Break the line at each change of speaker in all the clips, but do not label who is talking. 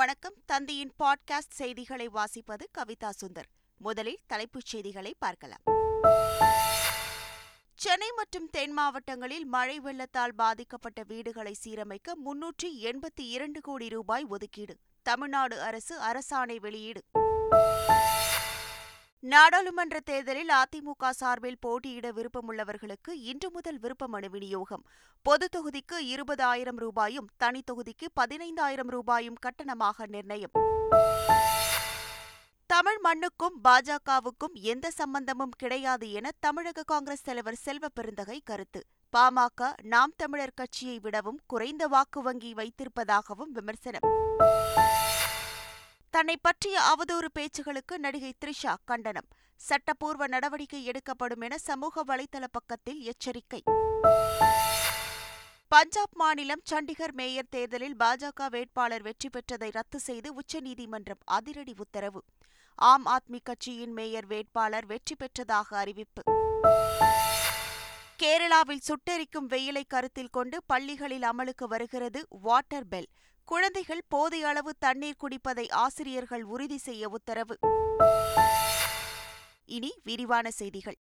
வணக்கம். தந்தியின் பாட்காஸ்ட் செய்திகளை வாசிப்பது கவிதா சுந்தர். முதலில் தலைப்புச் செய்திகளை பார்க்கலாம். சென்னை மற்றும் தென் மாவட்டங்களில் மழை வெள்ளத்தால் பாதிக்கப்பட்ட வீடுகளை சீரமைக்க முன்னூற்றி எண்பத்தி இரண்டு கோடி ரூபாய் ஒதுக்கீடு. தமிழ்நாடு அரசு அரசாணை வெளியீடு. நாடாளுமன்ற தேர்தலில் அதிமுக சார்பில் போட்டியிட விருப்பமுள்ளவர்களுக்கு இன்று முதல் விருப்ப மனு விநியோகம். பொது தொகுதிக்கு இருபதாயிரம் ரூபாயும் தனி தொகுதிக்கு பதினைந்தாயிரம் ரூபாயும் கட்டணமாக நிர்ணயம். தமிழ் மண்ணுக்கும் பாஜகவுக்கும் எந்த சம்பந்தமும் கிடையாது என தமிழக காங்கிரஸ் தலைவர் செல்வ பெருந்தகை கருத்து. பாமக நாம் தமிழர் கட்சியை விடவும் குறைந்த வாக்கு வங்கி வைத்திருப்பதாகவும் விமர்சனம். தன்னை பற்றிய அவதூறு பேச்சுகளுக்கு நடிகை த்ரிஷா கண்டனம். சட்டப்பூர்வ நடவடிக்கை எடுக்கப்படும் என சமூக வலைதள பக்கத்தில் எச்சரிக்கை. பஞ்சாப் மாநிலம் சண்டிகர் மேயர் தேர்தலில் பாஜக வேட்பாளர் வெற்றி பெற்றதை ரத்து செய்து உச்சநீதிமன்றம் அதிரடி உத்தரவு. ஆம் ஆத்மி கட்சியின் மேயர் வேட்பாளர் வெற்றி பெற்றதாக அறிவிப்பு. கேரளாவில் சுட்டெரிக்கும் வெயிலை கருத்தில் கொண்டு பள்ளிகளில் அமலுக்கு வருகிறது வாட்டர் பெல். குழந்தைகள் போதிய அளவு தண்ணீர் குடிப்பதை ஆசிரியர்கள் உறுதி செய்ய உத்தரவு. இனி விரிவான செய்திகள்.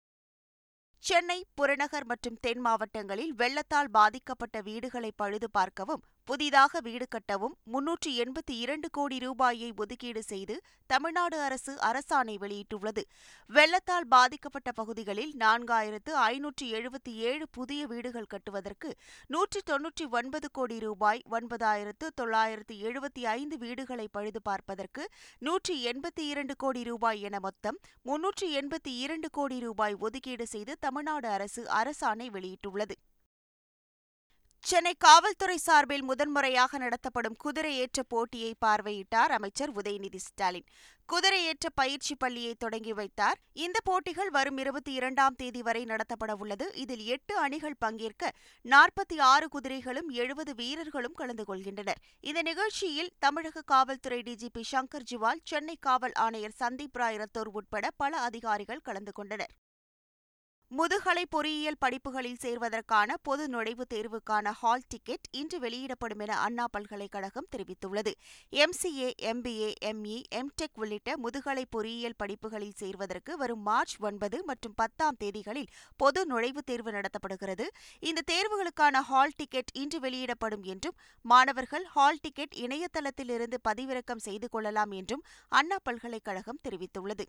சென்னை புறநகர் மற்றும் தென் மாவட்டங்களில் வெள்ளத்தால் பாதிக்கப்பட்ட வீடுகளை பழுது பார்க்கவும் புதிதாக வீடு கட்டவும் முன்னூற்றி எண்பத்தி இரண்டு கோடி ரூபாயை ஒதுக்கீடு செய்து தமிழ்நாடு அரசு அரசாணை வெளியிட்டுள்ளது. வெள்ளத்தால் பாதிக்கப்பட்ட பகுதிகளில் நான்காயிரத்து ஐநூற்றி எழுபத்தி ஏழு புதிய வீடுகள் கட்டுவதற்கு நூற்றி தொன்னூற்றி ஒன்பது கோடி ரூபாய் ஒன்பதாயிரத்து தொள்ளாயிரத்து எழுபத்தி ஐந்து வீடுகளை பழுது பார்ப்பதற்கு நூற்றி எண்பத்தி இரண்டு கோடி ரூபாய் என மொத்தம் முன்னூற்றி எண்பத்தி இரண்டு கோடி ரூபாய் ஒதுக்கீடு செய்து தமிழ்நாடு அரசு அரசாணை வெளியிட்டுள்ளது. சென்னை காவல்துறை சார்பில் முதன்முறையாக நடத்தப்படும் குதிரையேற்ற போட்டியை பார்வையிட்டார் அமைச்சர் உதயநிதி ஸ்டாலின். குதிரையேற்ற பயிற்சி பள்ளியை தொடங்கி வைத்தார். இந்த போட்டிகள் வரும் இருபத்தி இரண்டாம் தேதி வரை நடத்தப்பட உள்ளது. இதில் எட்டு அணிகள் பங்கேற்க நாற்பத்தி ஆறு குதிரைகளும் எழுபது வீரர்களும் கலந்து கொள்கின்றனர். இந்த நிகழ்ச்சியில் தமிழக காவல்துறை டிஜிபி சங்கர் ஜிவால் சென்னை காவல் ஆணையர் சந்தீப் ராய் ரத்தோர் உட்பட பல அதிகாரிகள் கலந்து கொண்டனர். முதுகலை பொறியியல் படிப்புகளில் சேர்வதற்கான பொது நுழைவுத் தேர்வுக்கான ஹால் டிக்கெட் இன்று வெளியிடப்படும் என அண்ணா பல்கலைக்கழகம் தெரிவித்துள்ளது. எம்சிஏ எம்பிஏ எம்இ எம்டெக் உள்ளிட்ட முதுகலை பொறியியல் படிப்புகளில் சேர்வதற்கு வரும் மார்ச் ஒன்பது மற்றும் பத்தாம் தேதிகளில் பொது நுழைவுத் தேர்வு நடத்தப்படுகிறது. இந்த தேர்வுகளுக்கான ஹால் டிக்கெட் இன்று வெளியிடப்படும் என்றும் மாணவர்கள் ஹால் டிக்கெட் இணையதளத்திலிருந்து பதிவிறக்கம் செய்து கொள்ளலாம் என்றும் அண்ணா பல்கலைக்கழகம் தெரிவித்துள்ளது.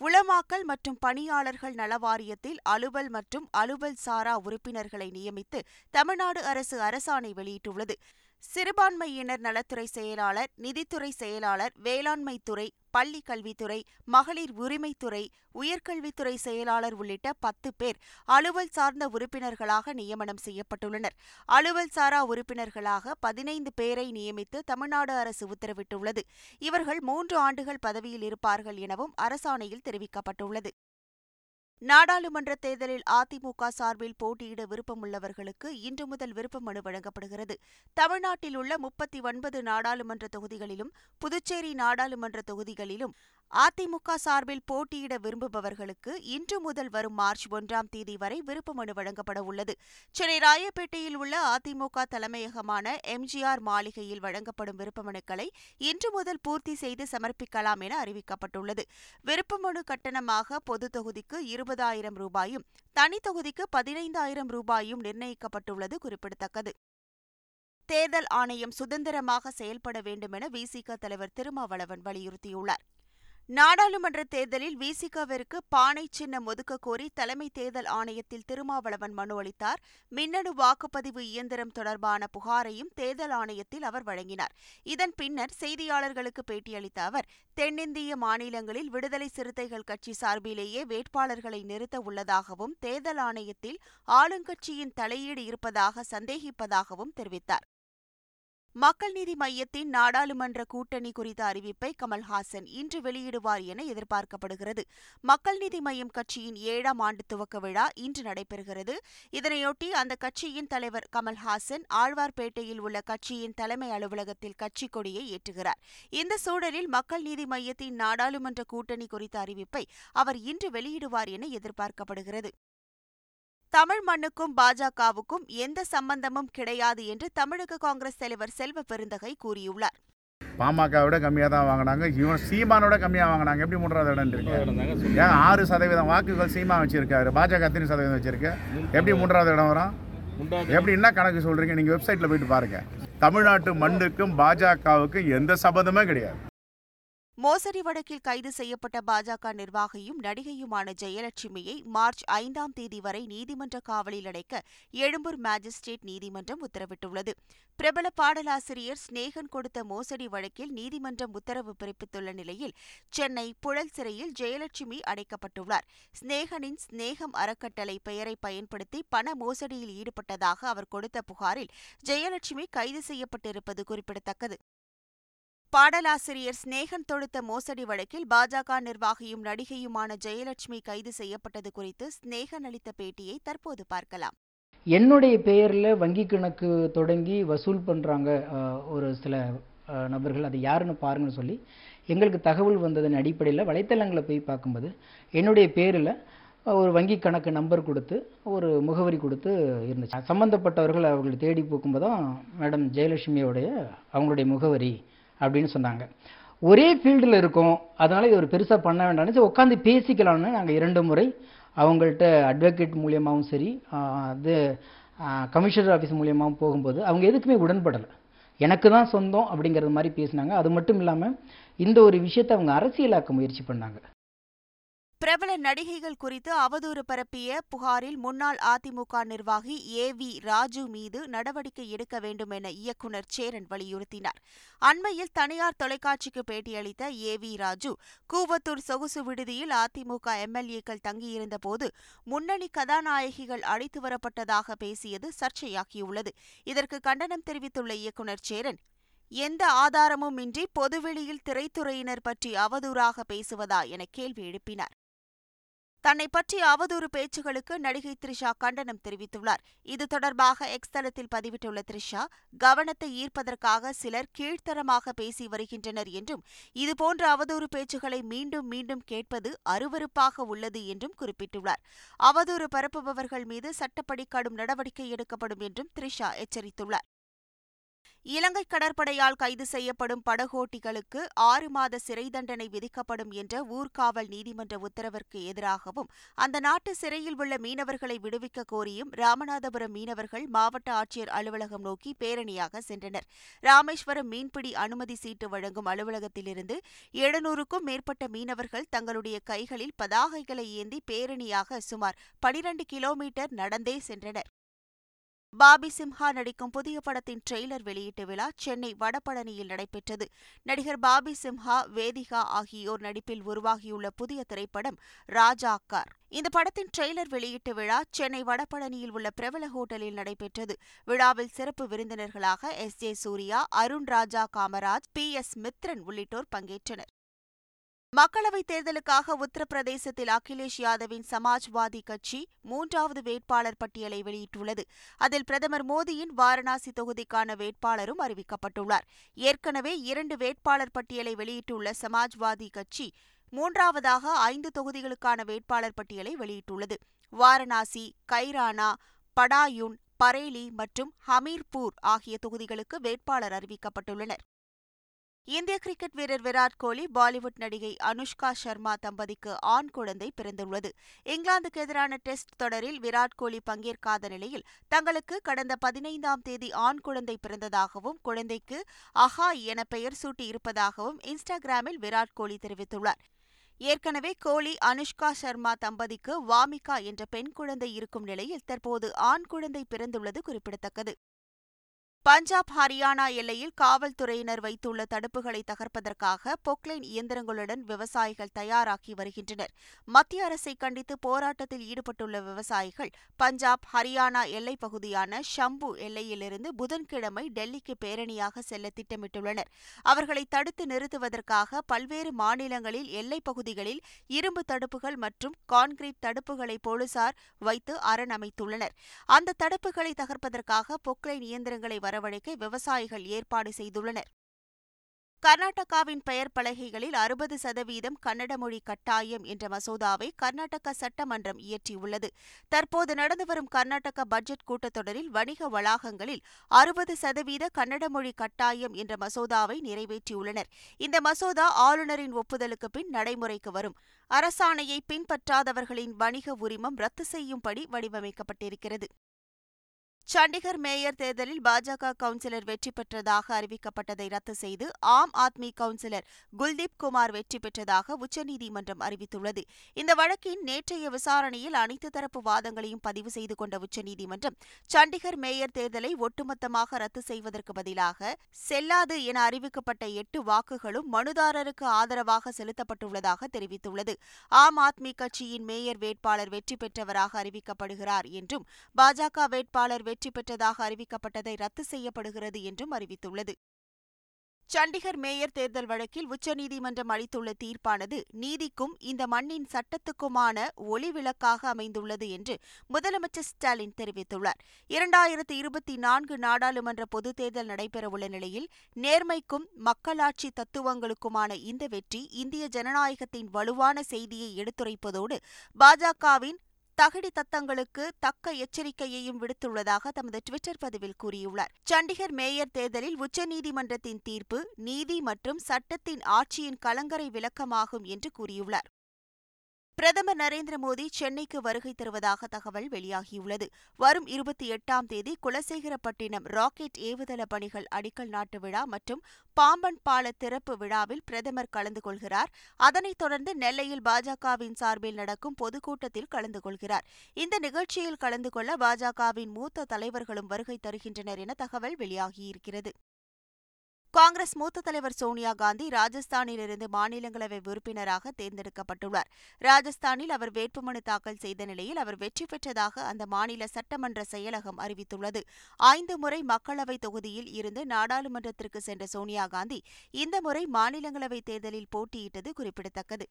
உளமாக்கல் மற்றும் பணியாளர்கள் நலவாரியத்தில் அலுவல் மற்றும் அலுவல் சாரா உறுப்பினர்களை நியமித்து தமிழ்நாடு அரசு அரசாணை வெளியிட்டுள்ளது. சிறுபான்மையினர் நலத்துறை செயலாளர் நிதித்துறை செயலாளர் வேளாண்மைத்துறை பள்ளி கல்வித்துறை மகளிர் உரிமைத்துறை உயர்கல்வித்துறை செயலாளர் உள்ளிட்ட பத்து பேர் அலுவல் சார்ந்த உறுப்பினர்களாக நியமனம் செய்யப்பட்டுள்ளனர். அலுவல் சாரா உறுப்பினர்களாக பதினைந்து பேரை நியமித்து தமிழ்நாடு அரசு உத்தரவிட்டுள்ளது. இவர்கள் மூன்று ஆண்டுகள் பதவியில் இருப்பார்கள் எனவும் அரசாணையில் தெரிவிக்கப்பட்டுள்ளது. நாடாளுமன்ற தேர்தலில் அதிமுக சார்பில் போட்டியிட விருப்பமுள்ளவர்களுக்கு இன்று முதல் விருப்ப மனு வழங்கப்படுகிறது. தமிழ்நாட்டில் உள்ள முப்பத்தி ஒன்பது நாடாளுமன்ற தொகுதிகளிலும் புதுச்சேரி நாடாளுமன்ற தொகுதிகளிலும் அதிமுக சார்பில் போட்டியிட விரும்புபவர்களுக்கு இன்று முதல் வரும் மார்ச் ஒன்றாம் தேதி வரை விருப்ப மனு வழங்கப்பட உள்ளது. சென்னை ராயப்பேட்டையில் உள்ள அதிமுக தலைமையகமான எம்ஜிஆர் மாளிகையில் வழங்கப்படும் விருப்ப மனுக்களை இன்று முதல் பூர்த்தி செய்து சமர்ப்பிக்கலாம் என அறிவிக்கப்பட்டுள்ளது. விருப்ப மனு கட்டணமாக பொது தொகுதிக்கு இருபதாயிரம் ரூபாயும் தனி தொகுதிக்கு பதினைந்தாயிரம் ரூபாயும் நிர்ணயிக்கப்பட்டுள்ளது குறிப்பிடத்தக்கது. தேர்தல் ஆணையம் சுதந்திரமாக செயல்பட வேண்டும் என விசிக தலைவர் திருமாவளவன் வலியுறுத்தியுள்ளார். நாடாளுமன்ற தேர்தலில் விசிகவிற்கு பானை சின்னம் ஒதுக்க கோரி தலைமை தேர்தல் ஆணையத்தில் திருமாவளவன் மனு அளித்தார். மின்னணு வாக்குப்பதிவு இயந்திரம் தொடர்பான புகாரையும் தேர்தல் ஆணையத்தில் அவர் வழங்கினார். இதன் பின்னர் செய்தியாளர்களுக்கு பேட்டியளித்த அவர் தென்னிந்திய மாநிலங்களில் விடுதலை சிறுத்தைகள் கட்சி சார்பிலேயே வேட்பாளர்களை நிறுத்த உள்ளதாகவும் தேர்தல் ஆணையத்தில் ஆளுங்கட்சியின் தலையீடு இருப்பதாக சந்தேகிப்பதாகவும் தெரிவித்தார். மக்கள் நீதி மையத்தின் நாடாளுமன்ற கூட்டணி குறித்த அறிவிப்பை கமல்ஹாசன் இன்று வெளியிடுவார் என எதிர்பார்க்கப்படுகிறது. மக்கள் நீதி மையம் கட்சியின் ஏழாம் ஆண்டு துவக்க விழா இன்று நடைபெறுகிறது. இதனையொட்டி அந்த கட்சியின் தலைவர் கமல்ஹாசன் ஆழ்வார்பேட்டையில் உள்ள கட்சியின் தலைமை அலுவலகத்தில் கட்சி கொடியை ஏற்றுகிறார். இந்த சூழலில் மக்கள் நீதி மையத்தின் நாடாளுமன்ற கூட்டணி குறித்த அறிவிப்பை அவர் இன்று வெளியிடுவார் என எதிர்பார்க்கப்படுகிறது. தமிழ் மண்ணுக்கும் பாஜகவுக்கும் எந்த சம்பந்தமும் கிடையாது என்று தமிழக காங்கிரஸ் தலைவர் செல்வ பெருந்தகை கூறியுள்ளார்.
பாமக விட கம்மியாக தான் வாங்கினாங்க. இவன் சீமானோட கம்மியாக வாங்கினாங்க. எப்படி மூன்றாவது இடம் இருக்கு? ஏன் ஆறு சதவீதம் வாக்குகள் சீமா வச்சிருக்காரு. பாஜக அத்தனை சதவீதம் வச்சிருக்கு? எப்படி மூன்றாவது இடம் வரும்? எப்படி என்ன கணக்கு சொல்றீங்க. நீங்க வெப்சைட்ல போயிட்டு பாருங்க. தமிழ்நாட்டு மண்ணுக்கும் பாஜகவுக்கும் எந்த சபதமே கிடையாது.
மோசடி வழக்கில் கைது செய்யப்பட்ட பாஜக நிர்வாகியும் நடிகையுமான ஜெயலட்சுமியை மார்ச் ஐந்தாம் தேதி வரை நீதிமன்ற காவலில் அடைக்க எழும்பூர் மாஜிஸ்ட்ரேட் நீதிமன்றம் உத்தரவிட்டுள்ளது. பிரபல பாடலாசிரியர் ஸ்நேகன் கொடுத்த மோசடி வழக்கில் நீதிமன்றம் உத்தரவு பிறப்பித்துள்ள நிலையில் சென்னை புழல் சிறையில் ஜெயலட்சுமி அடைக்கப்பட்டுள்ளார். ஸ்நேகனின் ஸ்நேகம் அறக்கட்டளை பெயரை பயன்படுத்தி பண மோசடியில் ஈடுபட்டதாக அவர் கொடுத்த புகாரில் ஜெயலட்சுமி கைது செய்யப்பட்டிருப்பது குறிப்பிடத்தக்கது. பாடலாசிரியர் ஸ்நேகன் தொடுத்த மோசடி வழக்கில் பாஜக நிர்வாகியும் நடிகையுமான ஜெயலட்சுமி கைது செய்யப்பட்டது குறித்து ஸ்நேகன் அளித்த பேட்டியை தற்போது பார்க்கலாம்.
என்னுடைய பெயரில் வங்கி கணக்கு தொடங்கி வசூல் பண்ணுறாங்க ஒரு சில நபர்கள். அது யாருன்னு பாருங்கன்னு சொல்லி எங்களுக்கு தகவல் வந்ததன் அடிப்படையில் வலைத்தளங்களை போய் பார்க்கும்போது என்னுடைய பேரில் ஒரு வங்கி கணக்கு நம்பர் கொடுத்து ஒரு முகவரி கொடுத்து இருந்துச்சு. சம்மந்தப்பட்டவர்கள் அவர்களை தேடி போக்கும்போது தான் மேடம் ஜெயலட்சுமியோடைய அவங்களுடைய முகவரி அப்படின்னு சொன்னாங்க. ஒரே ஃபீல்டில் இருக்கோம். அதனால் இது ஒரு பெருசாக பண்ண வேண்டாம்னு சரி உட்காந்து பேசிக்கலாம்னு நாங்கள் இரண்டு முறை அவங்கள்ட்ட அட்வொகேட் மூலியமாகவும் சரி அது கமிஷனர் ஆஃபீஸ் மூலியமாகவும் போகும்போது அவங்க எதுக்குமே உடன்படலை. எனக்கு தான் சொந்தம் அப்படிங்கிறது மாதிரி பேசினாங்க. அது மட்டும் இல்லாமல் இந்த ஒரு விஷயத்தை அவங்க அரசியலாக்க முயற்சி பண்ணாங்க.
பிரபல நடிகைகள் குறித்து அவதூறு பரப்பிய புகாரில் முன்னாள் அதிமுக நிர்வாகி ஏ வி ராஜு மீது நடவடிக்கை எடுக்க வேண்டும் என இயக்குநர் சேரன் வலியுறுத்தினார். அண்மையில் தனியார் தொலைக்காட்சிக்கு பேட்டியளித்த ஏ வி ராஜு கூவத்தூர் சொகுசு விடுதியில் அதிமுக எம்எல்ஏக்கள் தங்கியிருந்தபோது முன்னணி கதாநாயகிகள் அழைத்து வரப்பட்டதாக பேசியது சர்ச்சையாகியுள்ளது. இதற்கு கண்டனம் தெரிவித்துள்ள இயக்குநர் சேரன் எந்த ஆதாரமும் இன்றி பொதுவெளியில் திரைத்துறையினர் பற்றி அவதூறாக பேசுவதா என கேள்வி எழுப்பினார். தன்னை பற்றிய அவதூறு பேச்சுகளுக்கு நடிகை த்ரிஷா கண்டனம் தெரிவித்துள்ளார். இது தொடர்பாக எக்ஸ் தளத்தில் பதிவிட்டுள்ள த்ரிஷா கவனத்தை ஈர்ப்பதற்காக சிலர் கீழ்த்தரமாக பேசி வருகின்றனர் என்றும் இதுபோன்ற அவதூறு பேச்சுகளை மீண்டும் மீண்டும் கேட்பது அருவருப்பாக உள்ளது என்றும் குறிப்பிட்டுள்ளார். அவதூறு பரப்புபவர்கள் மீது சட்டப்படி கடும் நடவடிக்கை எடுக்கப்படும் என்றும் த்ரிஷா எச்சரித்துள்ளார். இலங்கை கடற்படையால் கைது செய்யப்படும் படகோட்டிகளுக்கு ஆறு மாத சிறை தண்டனை விதிக்கப்படும் என்ற ஊர்காவல் நீதிமன்ற உத்தரவிற்கு எதிராகவும் அந்த நாட்டு சிறையில் உள்ள மீனவர்களை விடுவிக்க கோரியும் ராமநாதபுரம் மீனவர்கள் மாவட்ட ஆட்சியர் அலுவலகம் நோக்கி பேரணியாக சென்றனர். ராமேஸ்வரம் மீன்பிடி அனுமதி சீட்டு வழங்கும் அலுவலகத்திலிருந்து எழுநூறுக்கும் மேற்பட்ட மீனவர்கள் தங்களுடைய கைகளில் பதாகைகளை ஏந்தி பேரணியாக சுமார் பனிரண்டு கிலோமீட்டர் நடந்தே சென்றனர். பாபி சிம்ஹா நடிக்கும் புதிய படத்தின் ட்ரெய்லர் வெளியீட்டு விழா சென்னை வடபழனியில் நடைபெற்றது. நடிகர் பாபி சிம்ஹா வேதிகா ஆகியோர் நடிப்பில் உருவாகியுள்ள புதிய திரைப்படம் ராஜாக்கார் இந்த படத்தின் ட்ரெய்லர் வெளியீட்டு விழா சென்னை வடபழனியில் உள்ள பிரபல ஹோட்டலில் நடைபெற்றது. விழாவில் சிறப்பு விருந்தினர்களாக S J Suriya Arun Raja Kamaraj P S Mithran உள்ளிட்டோர் பங்கேற்றனர். மக்களவைத் தேர்தலுக்காக உத்தரப்பிரதேசத்தில் அகிலேஷ் யாதவின் சமாஜ்வாதி கட்சி மூன்றாவது வேட்பாளர் பட்டியலை வெளியிட்டுள்ளது. அதில் பிரதமர் மோடியின் வாரணாசி தொகுதிக்கான வேட்பாளரும் அறிவிக்கப்பட்டுள்ளார். ஏற்கனவே இரண்டு வேட்பாளர் பட்டியலை வெளியிட்டுள்ள சமாஜ்வாதி கட்சி மூன்றாவதாக ஐந்து தொகுதிகளுக்கான வேட்பாளர் பட்டியலை வெளியிட்டுள்ளது. வாரணாசி கைரானா படாயுன் பரேலி மற்றும் ஹமீர்பூர் ஆகிய தொகுதிகளுக்கு வேட்பாளர் அறிவிக்கப்பட்டுள்ளனர். இந்திய கிரிக்கெட் வீரர் விராட் கோலி பாலிவுட் நடிகை அனுஷ்கா சர்மா தம்பதிக்கு ஆண் குழந்தை பிறந்துள்ளது. இங்கிலாந்துக்கு எதிரான டெஸ்ட் தொடரில் விராட் கோலி பங்கேற்காத நிலையில் தங்களுக்கு கடந்த பதினைந்தாம் தேதி ஆண் குழந்தை பிறந்ததாகவும் குழந்தைக்கு அஹா என பெயர் சூட்டியிருப்பதாகவும் இன்ஸ்டாகிராமில் விராட் கோலி தெரிவித்துள்ளார். ஏற்கனவே கோலி அனுஷ்கா சர்மா தம்பதிக்கு வாமிகா என்ற பெண் குழந்தை இருக்கும் நிலையில் தற்போது ஆண் குழந்தை பிறந்துள்ளது குறிப்பிடத்தக்கது. பஞ்சாப் ஹரியானா எல்லையில் காவல்துறையினர் வைத்துள்ள தடுப்புகளை தகர்ப்பதற்காக பொக்லைன் இயந்திரங்களுடன் விவசாயிகள் தயாராகி வருகின்றனர். மத்திய அரசை கண்டித்து போராட்டத்தில் ஈடுபட்டுள்ள விவசாயிகள் பஞ்சாப் ஹரியானா எல்லைப் பகுதியான ஷம்பு எல்லையிலிருந்து புதன்கிழமை டெல்லிக்கு பேரணியாக செல்ல திட்டமிட்டுள்ளனர். அவர்களை தடுத்து நிறுத்துவதற்காக பல்வேறு மாநிலங்களில் எல்லைப் பகுதிகளில் இரும்பு தடுப்புகள் மற்றும் கான்கிரீட் தடுப்புகளை போலீசார் வைத்து அரண் அமைத்துள்ளனர் அந்த தடுப்புகளை தகர்ப்பதற்காக பொக்லைன் இயந்திரங்களை வர வரவழைக்க விவசாயிகள் ஏற்பாடு செய்துள்ளனர். கர்நாடகாவின் பெயர் பலகைகளில் அறுபது சதவீதம் கன்னட மொழி கட்டாயம் என்ற மசோதாவை கர்நாடக சட்டமன்றம் இயற்றியுள்ளது. தற்போது நடந்து வரும் கர்நாடக பட்ஜெட் கூட்டத்தொடரில் வணிக வளாகங்களில் அறுபது சதவீத கன்னட மொழி கட்டாயம் என்ற மசோதாவை நிறைவேற்றியுள்ளனர். இந்த மசோதா ஆளுநரின் ஒப்புதலுக்கு பின் நடைமுறைக்கு வரும். அரசாணையை பின்பற்றாதவர்களின் வணிக உரிமம் ரத்து செய்யும்படி வடிவமைக்கப்பட்டிருக்கிறது. சண்டிகர் மேயர் தேர்தலில் பாஜக கவுன்சிலர் வெற்றி பெற்றதாக அறிவிக்கப்பட்டதை ரத்து செய்து ஆம் ஆத்மி கவுன்சிலர் குல்தீப் குமார் வெற்றி பெற்றதாக உச்சநீதிமன்றம் அறிவித்துள்ளது. இந்த வழக்கின் நேற்றைய விசாரணையில் அனைத்து தரப்பு வாதங்களையும் பதிவு செய்து கொண்ட உச்சநீதிமன்றம் சண்டிகர் மேயர் தேர்தலை ஒட்டுமொத்தமாக ரத்து செய்வதற்கு பதிலாக செல்லாது என அறிவிக்கப்பட்ட எட்டு வாக்குகளும் மனுதாரருக்கு ஆதரவாக செலுத்தப்பட்டுள்ளதாக தெரிவித்துள்ளது. ஆம் ஆத்மி கட்சியின் மேயர் வேட்பாளர் வெற்றி பெற்றவராக அறிவிக்கப்படுகிறார் என்றும் பாஜக வேட்பாளர் வெற்றி பெற்றதாக அறிவிக்கப்பட்டதை ரத்து செய்யப்படுகிறது என்றும் அறிவித்துள்ளது. சண்டிகர் மேயர் தேர்தல் வழக்கில் உச்சநீதிமன்றம் அளித்துள்ள தீர்ப்பானது நீதிக்கும் இந்த மண்ணின் சட்டத்துக்குமான ஒளிவிளக்காக அமைந்துள்ளது என்று முதலமைச்சர் ஸ்டாலின் தெரிவித்துள்ளார். இரண்டாயிரத்து இருபத்தி நான்கு நாடாளுமன்ற பொதுத் தேர்தல் நடைபெறவுள்ள நிலையில் நேர்மைக்கும் மக்களாட்சி தத்துவங்களுக்குமான இந்த வெற்றி இந்திய ஜனநாயகத்தின் வலுவான செய்தியை எடுத்துரைப்பதோடு பாஜகவின் தகடி தத்தங்களுக்கு தக்க எச்சரிக்கையையும் விடுத்துள்ளதாக தமது டுவிட்டர் பதிவில் கூறியுள்ளார். சண்டிகர் மேயர் தேர்தலில் உச்சநீதிமன்றத்தின் தீர்ப்பு நீதி மற்றும் சட்டத்தின் ஆட்சியின் கலங்கரை விளக்கமாகும் என்று கூறியுள்ளார். பிரதமர் நரேந்திர மோடி சென்னைக்கு வருகை தருவதாக தகவல் வெளியாகியுள்ளது. வரும் இருபத்தி எட்டாம் தேதி குலசேகரப்பட்டினம் ராக்கெட் ஏவுதள பணிகள் அடிக்கல் நாட்டு விழா மற்றும் பாம்பன் பால திறப்பு விழாவில் பிரதமர் கலந்து கொள்கிறார். அதனைத் தொடர்ந்து நெல்லையில் பாஜகவின் சார்பில் நடக்கும் பொதுக்கூட்டத்தில் கலந்து கொள்கிறார். இந்த நிகழ்ச்சியில் கலந்து கொள்ள பாஜகவின் மூத்த தலைவர்களும் வருகை தருகின்றனர் என தகவல் வெளியாகியிருக்கிறது. காங்கிரஸ் மூத்த தலைவர் சோனியா காந்தி ராஜஸ்தானிலிருந்து மாநிலங்களவை உறுப்பினராக தேர்ந்தெடுக்கப்பட்டுள்ளார். ராஜஸ்தானில் அவர் வேட்புமனு தாக்கல் செய்த நிலையில் அவர் வெற்றி பெற்றதாக அந்த மாநில சட்டமன்ற செயலகம் அறிவித்துள்ளது. ஐந்து முறை மக்களவை தொகுதியில் இருந்து நாடாளுமன்றத்திற்கு சென்ற சோனியா காந்தி இந்த முறை மாநிலங்களவை தேர்தலில் போட்டியிட்டது குறிப்பிடத்தக்கது.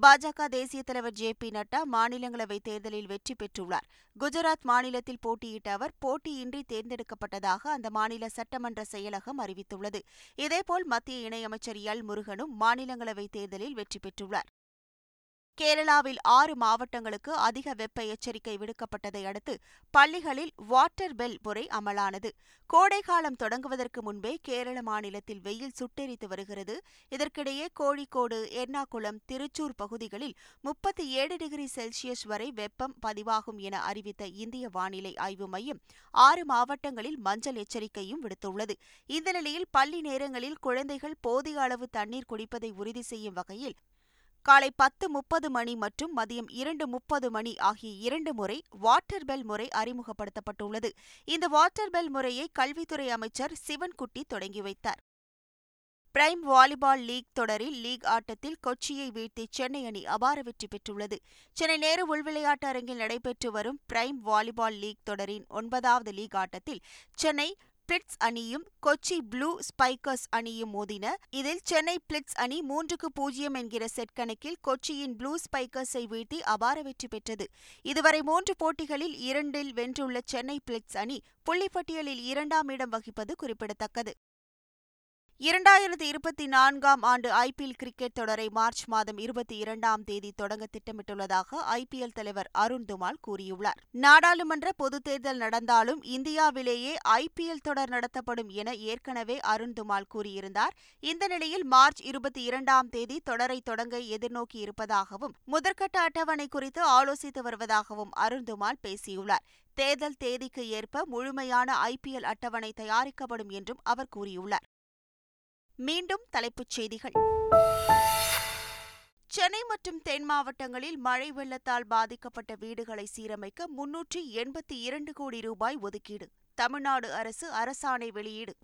பாஜக தேசிய தலைவர் ஜே பி நட்டா மாநிலங்களவை தேர்தலில் வெற்றி பெற்றுள்ளார். குஜராத் மாநிலத்தில் போட்டியிட்ட அவர் போட்டியின்றி தேர்ந்தெடுக்கப்பட்டதாக அந்த மாநில சட்டமன்ற செயலகம் அறிவித்துள்ளது. இதேபோல் மத்திய இணையமைச்சர் எல் முருகனும் மாநிலங்களவை தேர்தலில் வெற்றி பெற்றுள்ளார். கேரளாவில் ஆறு மாவட்டங்களுக்கு அதிக வெப்ப எச்சரிக்கை விடுக்கப்பட்டதை அடுத்து பள்ளிகளில் வாட்டர் பெல் முறை அமலானது. கோடைக்காலம் தொடங்குவதற்கு முன்பே கேரள மாநிலத்தில் வெயில் சுட்டெரித்து வருகிறது. இதற்கிடையே கோழிக்கோடு எர்ணாகுளம் திருச்சூர் பகுதிகளில் முப்பத்தி ஏழு டிகிரி செல்சியஸ் வரை வெப்பம் பதிவாகும் என அறிவித்த இந்திய வானிலை ஆய்வு மையம் ஆறு மாவட்டங்களில் மஞ்சள் எச்சரிக்கையும் விடுத்துள்ளது. இந்த நிலையில் பள்ளி நேரங்களில் குழந்தைகள் போதிய அளவு தண்ணீர் குடிப்பதை உறுதி செய்யும் வகையில் காலை பத்து முப்பது மணி மற்றும் மதியம் இரண்டு முப்பது மணி ஆகிய இரண்டு முறை வாட்டர் பெல் முறை அறிமுகப்படுத்தப்பட்டுள்ளது. இந்த வாட்டர் பெல் முறையை கல்வித்துறை அமைச்சர் சிவன்குட்டி தொடங்கி வைத்தார். பிரைம் வாலிபால் லீக் தொடரில் லீக் ஆட்டத்தில் கொச்சியை வீழ்த்தி சென்னை அணி அபார வெற்றி பெற்றுள்ளது. சென்னை நேரு உள்விளையாட்டு அரங்கில் நடைபெற்று வரும் பிரைம் வாலிபால் லீக் தொடரின் ஒன்பதாவது லீக் ஆட்டத்தில் சென்னை பிளிட்ஸ் அணியும் கொச்சி ப்ளூ ஸ்பைக்கர்ஸ் அணியும் மோதின இதில் சென்னை பிளிட்ஸ் அணி மூன்றுக்கு பூஜ்ஜியம் என்கிற செட் கணக்கில் கொச்சியின் ப்ளூ ஸ்பைக்கர்ஸை வீழ்த்தி அபார வெற்றி பெற்றது. இதுவரை மூன்று போட்டிகளில் இரண்டில் வென்றுள்ள சென்னை பிளிட்ஸ் அணி புள்ளிப்பட்டியலில் இரண்டாம் இடம் வகிப்பது குறிப்பிடத்தக்கது. இரண்டாயிரத்தி இருபத்தி நான்காம் ஆண்டு ஐபிஎல் கிரிக்கெட் தொடரை மார்ச் மாதம் இருபத்தி இரண்டாம் தேதி தொடங்க திட்டமிட்டுள்ளதாக ஐபிஎல் தலைவர் அருண் துமால் கூறியுள்ளார். நாடாளுமன்ற பொதுத் தேர்தல் நடந்தாலும் இந்தியாவிலேயே ஐபிஎல் தொடர் நடத்தப்படும் என ஏற்கனவே அருண் துமால் கூறியிருந்தார். இந்த நிலையில் மார்ச் இருபத்தி இரண்டாம் தேதி தொடரை தொடங்க எதிர்நோக்கி இருப்பதாகவும் முதற்கட்ட அட்டவணை குறித்து ஆலோசித்து வருவதாகவும் அருண் துமால் பேசியுள்ளார். தேர்தல் தேதிக்கு ஏற்ப முழுமையான ஐபிஎல் அட்டவணை தயாரிக்கப்படும் என்றும் அவர் கூறியுள்ளார். மீண்டும் தலைப்புச் செய்திகள். சென்னை மற்றும் தென் மாவட்டங்களில் மழை வெள்ளத்தால் பாதிக்கப்பட்ட வீடுகளை சீரமைக்க முன்னூற்றி எண்பத்தி இரண்டு கோடி ரூபாய் ஒதுக்கீடு. தமிழ்நாடு அரசு அரசாணை வெளியீடு.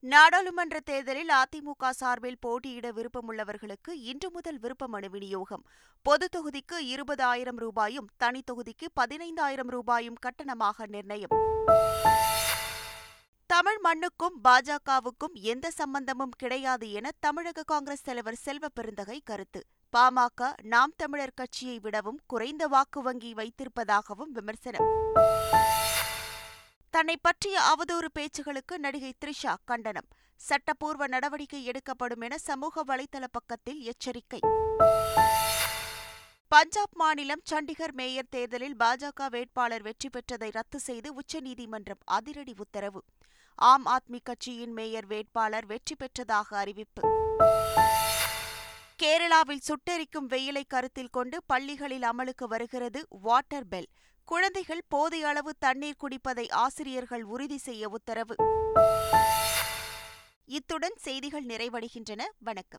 நாடாளுமன்ற தேர்தலில் அதிமுக சார்பில் போட்டியிட விருப்பமுள்ளவர்களுக்கு இன்று முதல் விருப்ப மனு விநியோகம். பொது தொகுதிக்கு இருபதாயிரம் ரூபாயும் தனி தொகுதிக்கு பதினைந்தாயிரம் ரூபாயும் கட்டணமாக நிர்ணயம். தமிழ் மண்ணுக்கும் பாஜகவுக்கும் எந்த சம்பந்தமும் கிடையாது என தமிழக காங்கிரஸ் தலைவர் செல்வ பெருந்தகை கருத்து. பாமக நாம் தமிழர் கட்சியை விடவும் குறைந்த வாக்கு வங்கி வைத்திருப்பதாகவும் விமர்சனம். தன்னை பற்றிய அவதூறு பேச்சுகளுக்கு நடிகை த்ரிஷா கண்டனம். சட்டப்பூர்வ நடவடிக்கை எடுக்கப்படும் என சமூக வலைதள பக்கத்தில் எச்சரிக்கை. பஞ்சாப் மாநிலம் சண்டிகர் மேயர் தேர்தலில் பாஜக வேட்பாளர் வெற்றி பெற்றதை ரத்து செய்து உச்சநீதிமன்றம் அதிரடி உத்தரவு. ஆம் ஆத்மி கட்சியின் மேயர் வேட்பாளர் வெற்றி பெற்றதாக அறிவிப்பு. கேரளாவில் சுட்டெரிக்கும் வெயிலை கருத்தில் கொண்டு பள்ளிகளில் அமலுக்கு வருகிறது வாட்டர் பெல். குழந்தைகள் போதிய அளவு தண்ணீர் குடிப்பதை ஆசிரியர்கள் உறுதி செய்ய உத்தரவு. இத்துடன் செய்திகள் நிறைவடைகின்றன. வணக்கம்.